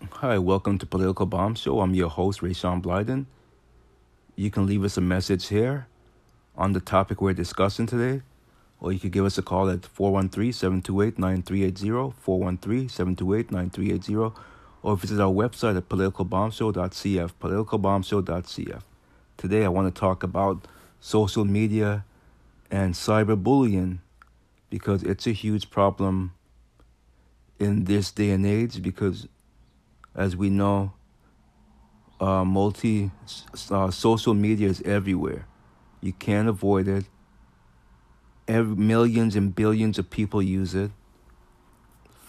Hi, welcome to Political Bomb Show. I'm your host, Rayshawn Blyden. You can leave us a message here on the topic we're discussing today, or you could give us a call at 413-728-9380, 413-728-9380, or visit our website at politicalbombshow.cf, politicalbombshow.cf. Today I want to talk about social media and cyberbullying because it's a huge problem in this day and age because as we know uh, multi uh, social media is everywhere. You can't avoid it. Every, millions and billions of people use it.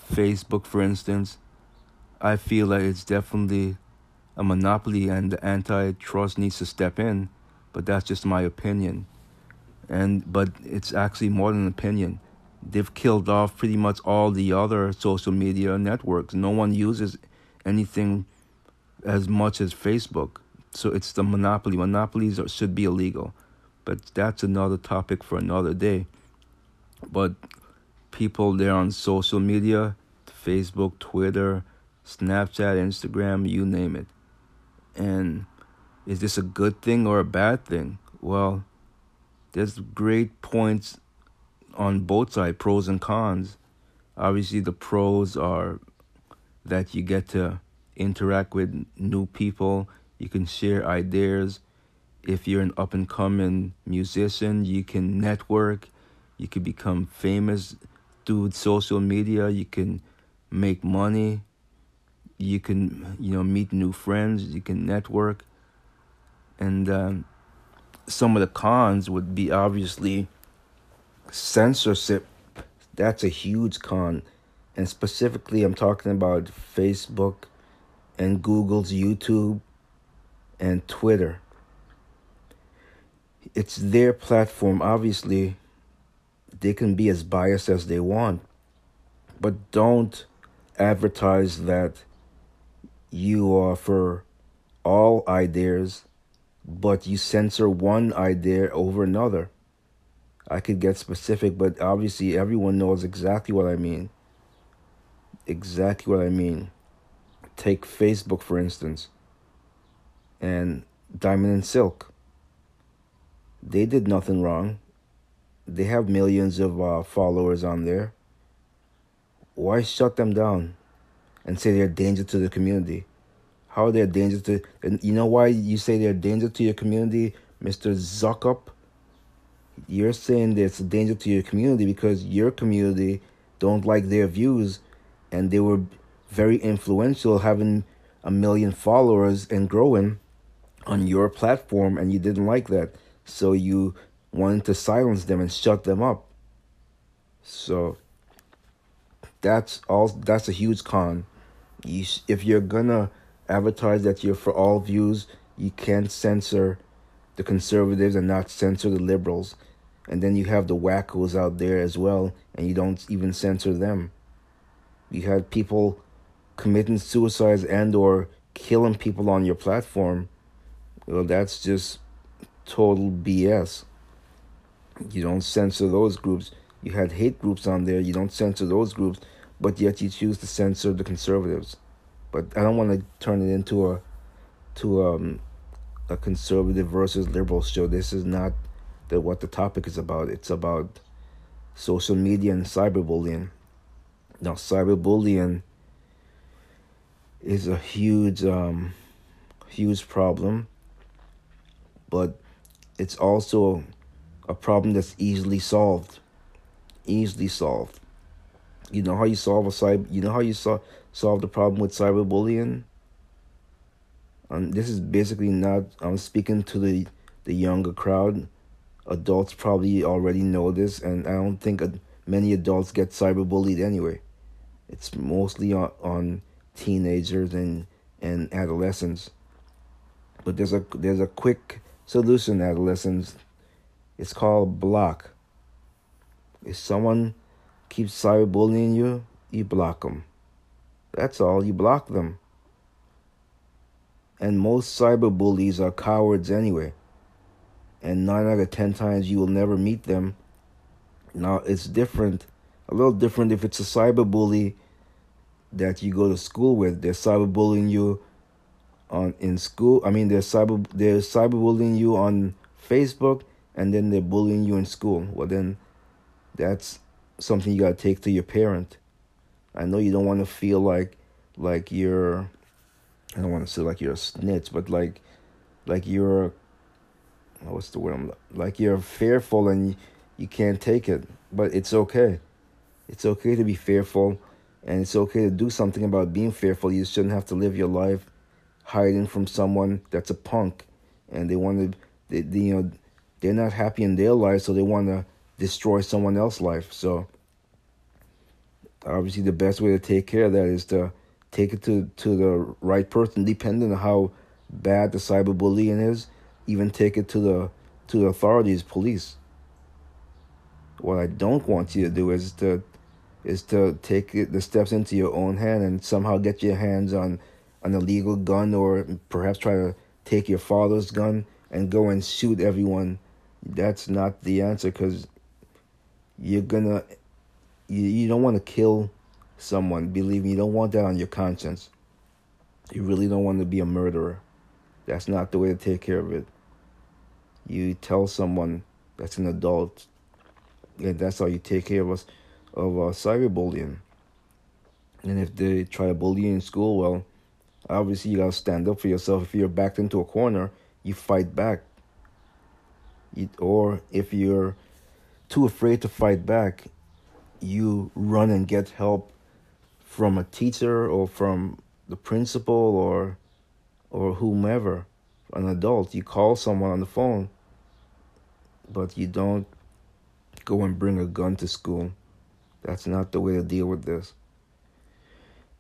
Facebook for instance i feel like it's definitely a monopoly and the antitrust needs to step in but that's just my opinion. And but it's actually more than an opinion. They've killed off pretty much all the other social media networks. No one uses anything as much as Facebook. So it's the monopoly. Monopolies are, should be illegal. But that's another topic for another day. But people there on social media, Facebook, Twitter, Snapchat, Instagram, you name it. And is this a good thing or a bad thing? Well, there's great points on both sides, pros and cons. Obviously, the pros are that you get to interact with new people, you can share ideas. If you're an up and coming musician, you can network, you can become famous through social media, you can make money, you can, you know, meet new friends, you can network. And um, some of the cons would be obviously censorship. That's a huge con and specifically i'm talking about facebook and google's youtube and twitter. It's their platform. Obviously they can be as biased as they want but don't advertise that you offer all ideas but you censor one idea over another. I could get specific, but obviously everyone knows exactly what I mean. Exactly what I mean. Take Facebook, for instance, and Diamond and Silk. They did nothing wrong. They have millions of uh, followers on there. Why shut them down and say they're a danger to the community? How are they a danger to? And you know why you say they're a danger to your community, Mister Zuckup? you're saying that it's a danger to your community because your community don't like their views and they were very influential having a million followers and growing on your platform and you didn't like that. So you wanted to silence them and shut them up. So that's all that's a huge con. You if you're gonna advertise that you're for all views you can't censor the conservatives and not censor the liberals. And then you have the wackos out there as well, and you don't even censor them. You had people committing suicides and or killing people on your platform. Well, that's just total BS. You don't censor those groups. You had hate groups on there. You don't censor those groups, but yet you choose to censor the conservatives. But I don't want to turn it into a to um, a conservative versus liberal show. This is not the what the topic is about. It's about social media and cyberbullying. Now, cyberbullying is a huge, um, huge problem, but it's also a problem that's easily solved. Easily solved. You know how you solve a cyber. You know how you so- solve the problem with cyberbullying. Um, this is basically not. I'm speaking to the the younger crowd adults probably already know this, and I don't think many adults get cyberbullied anyway. It's mostly on, on teenagers and, and adolescents. But there's a there's a quick solution, adolescents. It's called block. If someone keeps cyberbullying you, you block them. That's all. You block them. And most cyberbullies are cowards anyway and nine out of ten times you will never meet them. Now it's different, a little different if it's a cyber bully that you go to school with. They're cyberbullying you on in school. I mean, they're cyber they're cyberbullying you on Facebook, and then they're bullying you in school. Well, then that's something you gotta take to your parent. I know you don't want to feel like like you're. I don't want to say like you're a snitch, but like like you're. What's the word? I'm, like you're fearful and you, you can't take it, but it's okay. It's okay to be fearful, and it's okay to do something about being fearful. You shouldn't have to live your life hiding from someone that's a punk, and they want to, they, they, you know, they're not happy in their life, so they want to destroy someone else's life. So obviously, the best way to take care of that is to take it to to the right person, depending on how bad the cyberbullying is. Even take it to the to the authorities, police. What I don't want you to do is to is to take the steps into your own hand and somehow get your hands on an illegal gun or perhaps try to take your father's gun and go and shoot everyone. That's not the answer because you're gonna you, you don't want to kill someone. Believe me, you don't want that on your conscience. You really don't want to be a murderer. That's not the way to take care of it. You tell someone that's an adult, and that's how you take care of us of uh, cyberbullying. And if they try to bully you in school, well, obviously you gotta stand up for yourself. If you're backed into a corner, you fight back. You, or if you're too afraid to fight back, you run and get help from a teacher or from the principal or or whomever, an adult. You call someone on the phone, but you don't go and bring a gun to school. That's not the way to deal with this.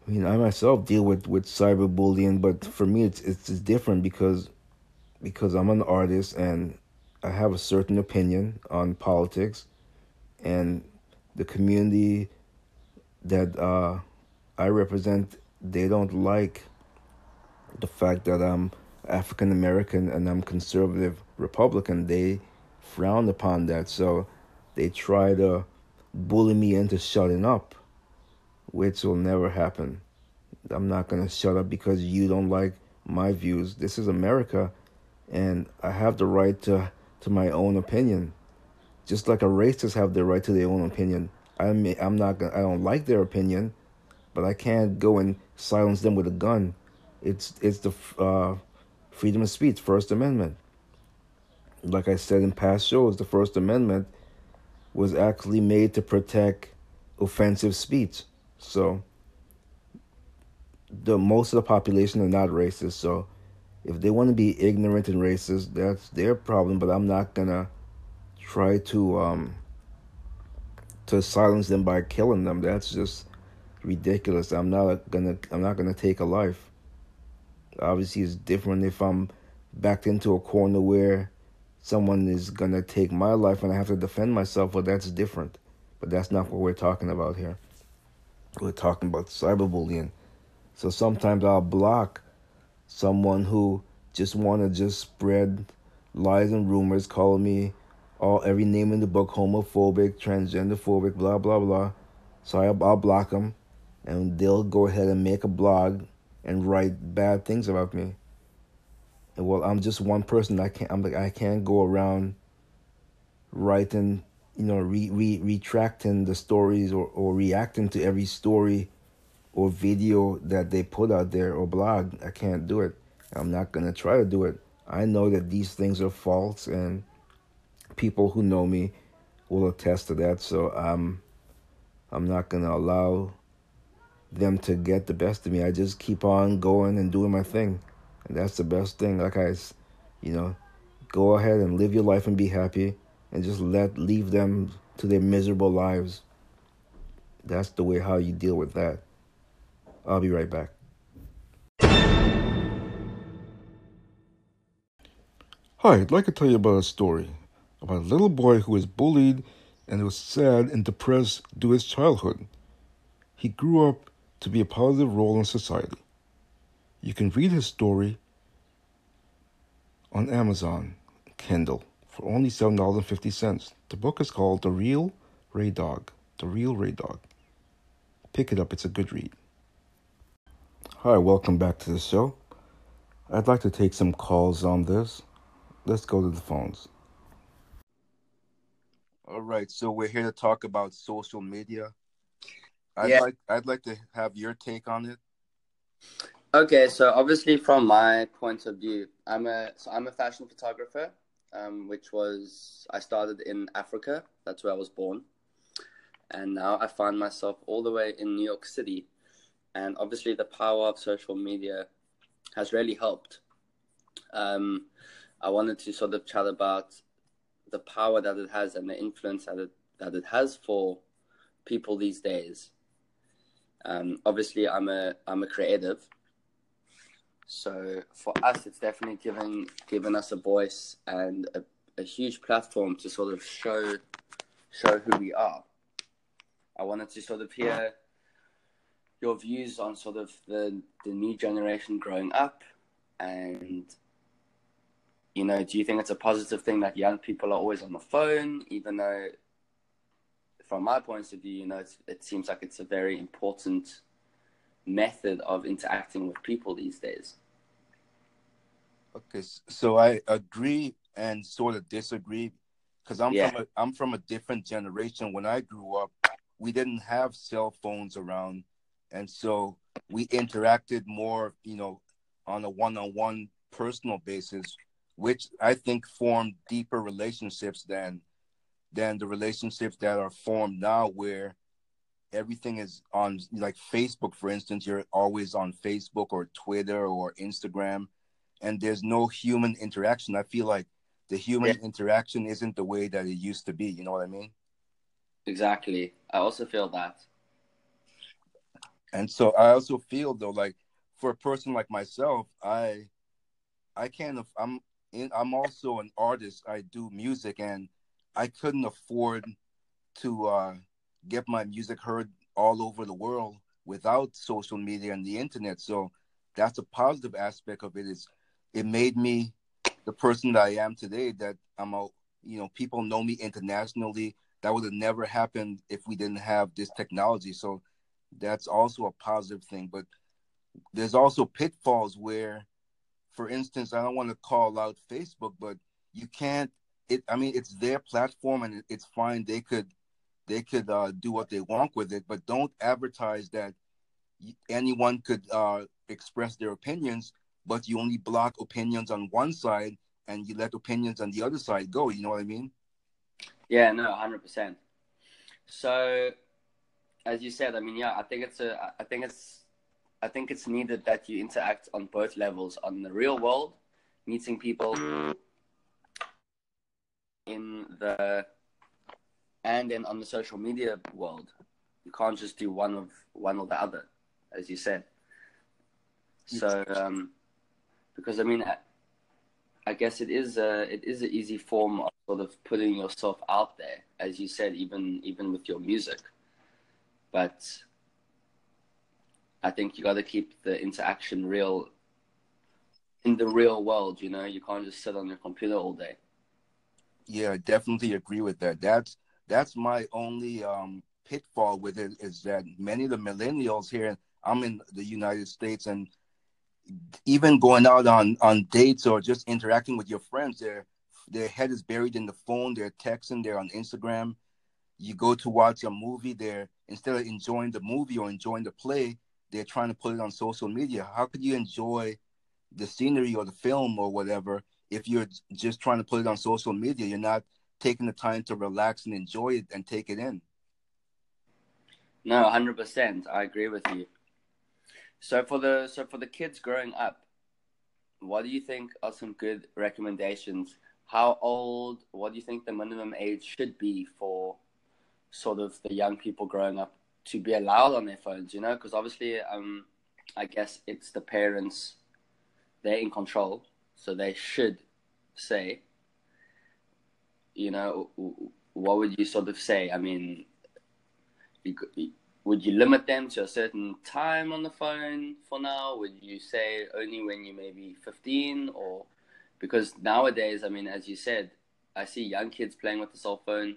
I mean, I myself deal with with cyberbullying, but for me, it's it's different because because I'm an artist and I have a certain opinion on politics, and the community that uh, I represent, they don't like the fact that I'm African American and I'm conservative Republican. They frown upon that, so they try to bully me into shutting up, which will never happen. I'm not going to shut up because you don't like my views. This is America, and I have the right to, to my own opinion. Just like a racist have the right to their own opinion. I mean, I'm not gonna, I don't like their opinion, but I can't go and silence them with a gun. It's it's the uh, freedom of speech, First Amendment. Like I said in past shows, the First Amendment was actually made to protect offensive speech. So the most of the population are not racist. So if they want to be ignorant and racist, that's their problem. But I'm not gonna try to um to silence them by killing them. That's just ridiculous. I'm not gonna I'm not gonna take a life. Obviously, it's different if I'm backed into a corner where someone is gonna take my life and I have to defend myself. Well, that's different. But that's not what we're talking about here. We're talking about cyberbullying. So sometimes I'll block someone who just want to just spread lies and rumors, call me all every name in the book, homophobic, transgenderphobic, blah blah blah. So I'll, I'll block them, and they'll go ahead and make a blog and write bad things about me well, I'm just one person. I can't. I'm like I can't go around writing, you know, re, re retracting the stories or or reacting to every story or video that they put out there or blog. I can't do it. I'm not gonna try to do it. I know that these things are false, and people who know me will attest to that. So I'm I'm not gonna allow them to get the best of me. I just keep on going and doing my thing. And that's the best thing. Like I, you know, go ahead and live your life and be happy and just let leave them to their miserable lives. That's the way how you deal with that. I'll be right back. Hi, I'd like to tell you about a story about a little boy who was bullied and was sad and depressed to his childhood. He grew up to be a positive role in society. You can read his story on Amazon Kindle for only $7.50. The book is called The Real Ray Dog. The Real Ray Dog. Pick it up, it's a good read. Hi, welcome back to the show. I'd like to take some calls on this. Let's go to the phones. All right, so we're here to talk about social media. I'd Yeah. like I'd like to have your take on it. Okay, so obviously from my point of view, I'm a so I'm a fashion photographer, um, which was I started in Africa. That's where I was born, and now I find myself all the way in New York City, and obviously the power of social media has really helped. Um, I wanted to sort of chat about the power that it has and the influence that it that it has for people these days. Um, obviously, I'm a I'm a creative. So for us, it's definitely given given us a voice and a, a huge platform to sort of show show who we are. I wanted to sort of hear your views on sort of the the new generation growing up, and you know, do you think it's a positive thing that young people are always on the phone, even though, from my point of view, you know, it seems like it's a very important method of interacting with people these days. Okay, so I agree and sort of disagree because I'm Yeah. from a I'm from a different generation. When I grew up, we didn't have cell phones around, and so we interacted more, you know, on a one-on-one personal basis, which I think formed deeper relationships than than the relationships that are formed now, where everything is on like Facebook, for instance. You're always on Facebook or Twitter or Instagram and there's no human interaction. I feel like the human Yeah. interaction isn't the way that it used to be. You know what I mean? Exactly. I also feel that. And so I also feel though, like for a person like myself, I I can't. I'm in. I'm also an artist. I do music, and I couldn't afford to uh, get my music heard all over the world without social media and the internet. So that's a positive aspect of it. Is it made me the person that I am today. That I'm a you know people know me internationally. That would have never happened if we didn't have this technology. So that's also a positive thing. But there's also pitfalls where for instance, I don't want to call out Facebook, but you can't. It. I mean, it's their platform, and it's fine. They could, they could uh, do what they want with it, but don't advertise that anyone could uh, express their opinions. But you only block opinions on one side, and you let opinions on the other side go. You know what I mean? Yeah, no, hundred percent. So, as you said, I mean, yeah, I think it's a, I think it's, I think it's needed that you interact on both levels, on the real world, meeting people in the, and then on the social media world. You can't just do one of one or the other, as you said. So, um, because I mean, I, I guess it is a it is an easy form of sort of putting yourself out there, as you said, even even with your music. But I think you got to keep the interaction real in the real world. You know, you can't just sit on your computer all day. Yeah, I definitely agree with that. That's that's my only um, pitfall with it is that many of the millennials here. I'm in the United States, and even going out on on dates or just interacting with your friends, their their head is buried in the phone. They're texting. They're on Instagram. You go to watch a movie. They're instead of enjoying the movie or enjoying the play, they're trying to put it on social media. How could you enjoy the scenery or the film or whatever if you're just trying to put it on social media? You're not taking the time to relax and enjoy it and take it in. No, hundred percent. I agree with you. So for the so for the kids growing up, what do you think are some good recommendations? How old? What do you think the minimum age should be for sort of the young people growing up to be allowed on their phones? You know, because obviously, um, I guess it's the parents. They're in control, so they should say. You know, what would you sort of say? I mean, would you limit them to a certain time on the phone for now? Would you say only when you maybe 15 or because nowadays, I mean, as you said, I see young kids playing with the cell phone.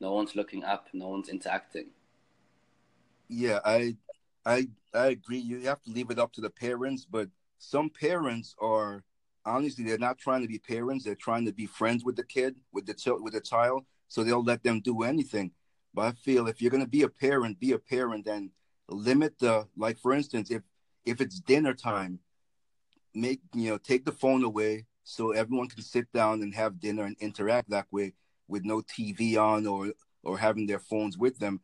No one's looking up. No one's interacting. Yeah, I, I, I agree. You have to leave it up to the parents, but some parents are honestly they're not trying to be parents. They're trying to be friends with the kid, with the ch- with the child. So they'll let them do anything. But I feel if you're gonna be a parent, be a parent and limit the like. For instance, if if it's dinner time, make you know take the phone away so everyone can sit down and have dinner and interact that way with no TV on or or having their phones with them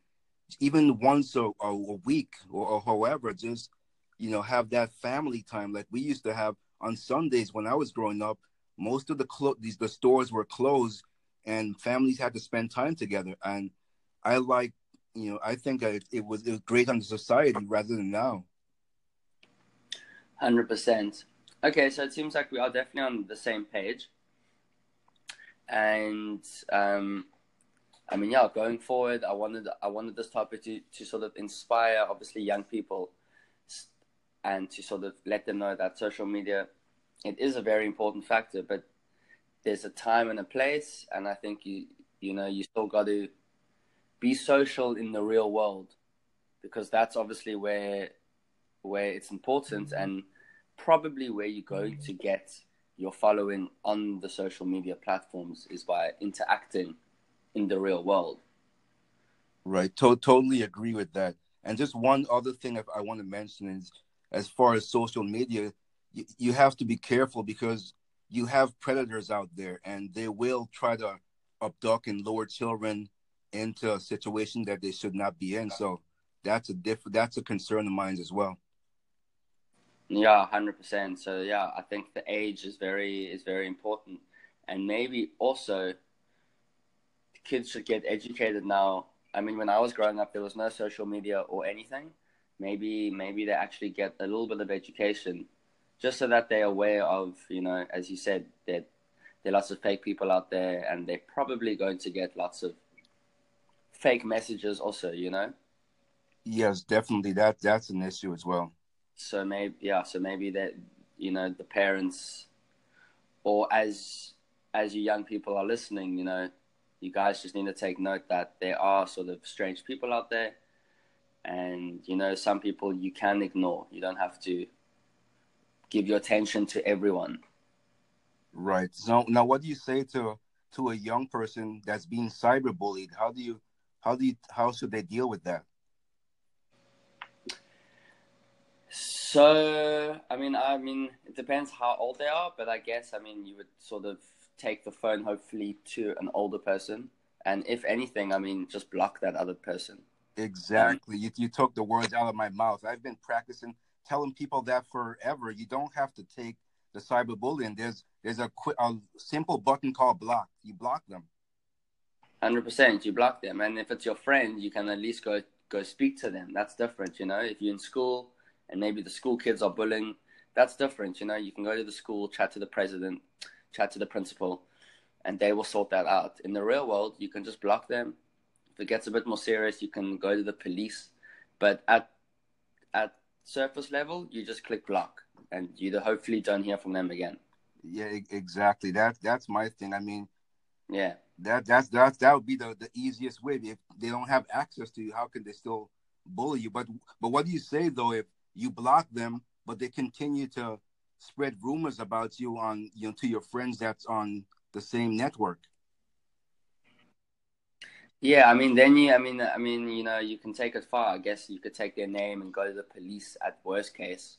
even once a, a week or, or however, just you know have that family time like we used to have on Sundays when I was growing up. Most of the clo- these the stores were closed, and families had to spend time together. And I like, you know, I think it, it was it was great on the society rather than now. Hundred percent. Okay, so it seems like we are definitely on the same page. And um, I mean, yeah, going forward, I wanted I wanted this topic to, to sort of inspire, obviously, young people, and to sort of let them know that social media, it is a very important factor, but there's a time and a place, and I think you you know you still got to be social in the real world, because that's obviously where where it's important mm-hmm. and probably where you're going to get your following on the social media platforms is by interacting in the real world. Right. To- totally agree with that. And just one other thing I want to mention is as far as social media, you, you have to be careful because you have predators out there and they will try to abduct and lure children into a situation that they should not be in. So that's a different that's a concern of mine as well. Yeah, hundred percent. So yeah, I think the age is very is very important, and maybe also kids should get educated now. I mean, when I was growing up, there was no social media or anything. Maybe maybe they actually get a little bit of education, just so that they're aware of, you know, as you said, that there are lots of fake people out there, and they're probably going to get lots of fake messages also. You know. Yes, definitely. That that's an issue as well. So maybe yeah. So maybe that you know the parents, or as as you young people are listening, you know, you guys just need to take note that there are sort of strange people out there and you know some people you can ignore you don't have to give your attention to everyone. Right. So now what do you say to to a young person that's being cyberbullied? How do you how do you how should they deal with that? So i mean i mean it depends how old they are but i guess i mean you would sort of take the phone hopefully to an older person. And if anything i mean just block that other person. Exactly. Um, you, you took the words out of my mouth. I've been practicing telling people that forever. You don't have to take the cyberbullying. There's there's a, a simple button called block. You block them. 100% you block them. And if it's your friend you can at least go go speak to them. That's different you know. If you're in school and maybe the school kids are bullying that's different you know. You can go to the school chat to the president chat to the principal, and they will sort that out. In the real world, you can just block them. If it gets a bit more serious, you can go to the police. But at surface level, you just click block, and you hopefully don't hear from them again. Yeah, exactly. That that's my thing. I mean, yeah, that that's that that would be the the easiest way. If they don't have access to you, how can they still bully you? But but what do you say though if you block them, but they continue to spread rumors about you on you know to your friends that's on the same network yeah i mean then you i mean i mean you know you can take it far. I guess you could take their name and go to the police at worst case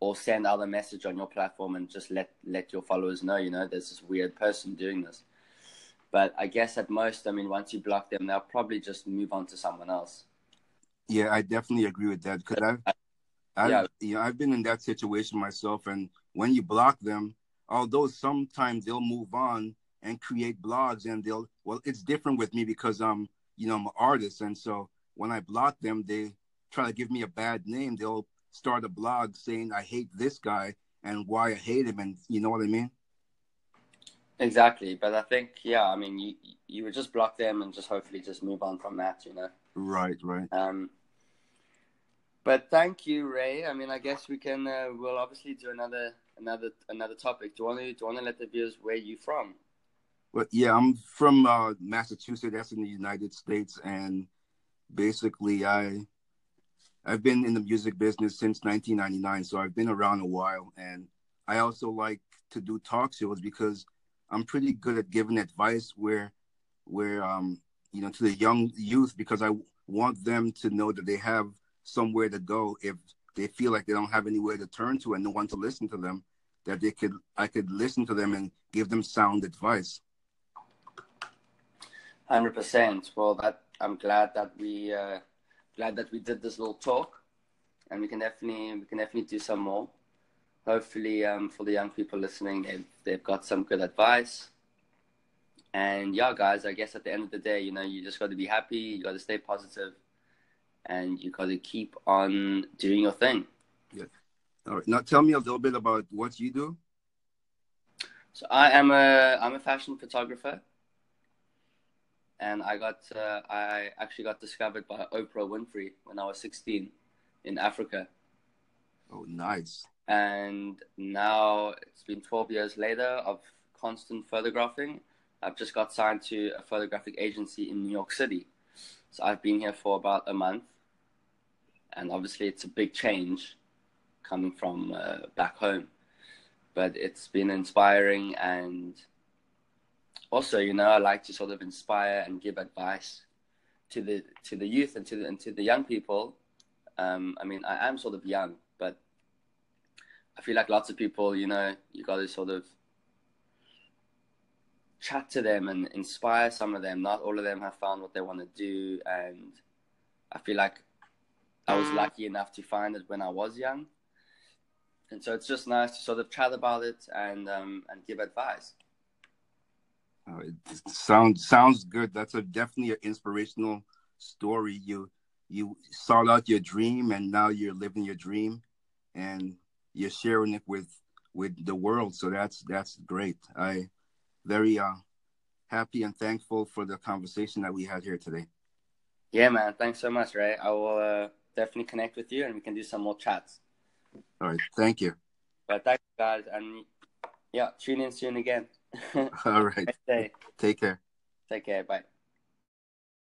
or send out a message on your platform and just let let your followers know you know there's this weird person doing this. But i guess at most i mean once you block them they'll probably just move on to someone else. Yeah i definitely agree with that because i I've, yeah. you know, I've been in that situation myself, and when you block them, although sometimes they'll move on and create blogs, and they'll well, it's different with me because I'm, you know, I'm an artist, and so when I block them, they try to give me a bad name. They'll start a blog saying I hate this guy and why I hate him, and you know what I mean. Exactly, but I think yeah, I mean you you would just block them and just hopefully just move on from that, you know. Right, right. Um, but thank you, Ray. I mean, I guess we can. Uh, we'll obviously do another another another topic. Do you want to do you want to let the viewers where you from? Well, yeah, I'm from uh, Massachusetts. That's in the United States, and basically, I I've been in the music business since 1999, so I've been around a while, and I also like to do talk shows because I'm pretty good at giving advice where, where um, you know, to the young youth because I want them to know that they have somewhere to go if they feel like they don't have anywhere to turn to and no one to listen to them. That they could, I could listen to them and give them sound advice. Hundred percent. Well, that I'm glad that we uh, glad that we did this little talk, and we can definitely we can definitely do some more. Hopefully, um, for the young people listening, they've they've got some good advice. And yeah, guys, I guess at the end of the day, you know, you just got to be happy. You got to stay positive, and you got to keep on doing your thing. Yeah. All right. Now, tell me a little bit about what you do. So I am a I'm a fashion photographer and I got uh, I actually got discovered by Oprah Winfrey when I was 16 in Africa. Oh, nice! And now it's been 12 years later of constant photographing. I've just got signed to a photographic agency in New York City, so I've been here for about a month, and obviously it's a big change coming from uh, back home, but it's been inspiring and also, you know, I like to sort of inspire and give advice to the to the youth and to the and to the young people. Um, I mean, I am sort of young, but I feel like lots of people, you know, you got to sort of chat to them and inspire some of them. Not all of them have found what they want to do, and I feel like I was lucky enough to find it when I was young. And so it's just nice to sort of chat about it and um, and give advice. Uh, it sounds sounds good. That's a definitely an inspirational story. You you sought out your dream, and now you're living your dream, and you're sharing it with with the world. So that's that's great. I very uh happy and thankful for the conversation that we had here today. Yeah, man. Thanks so much, Ray. I will uh, definitely connect with you, and we can do some more chats. All right. Thank you. But thanks, guys, and yeah, tune in soon again. All right. Take care. Take care. Bye.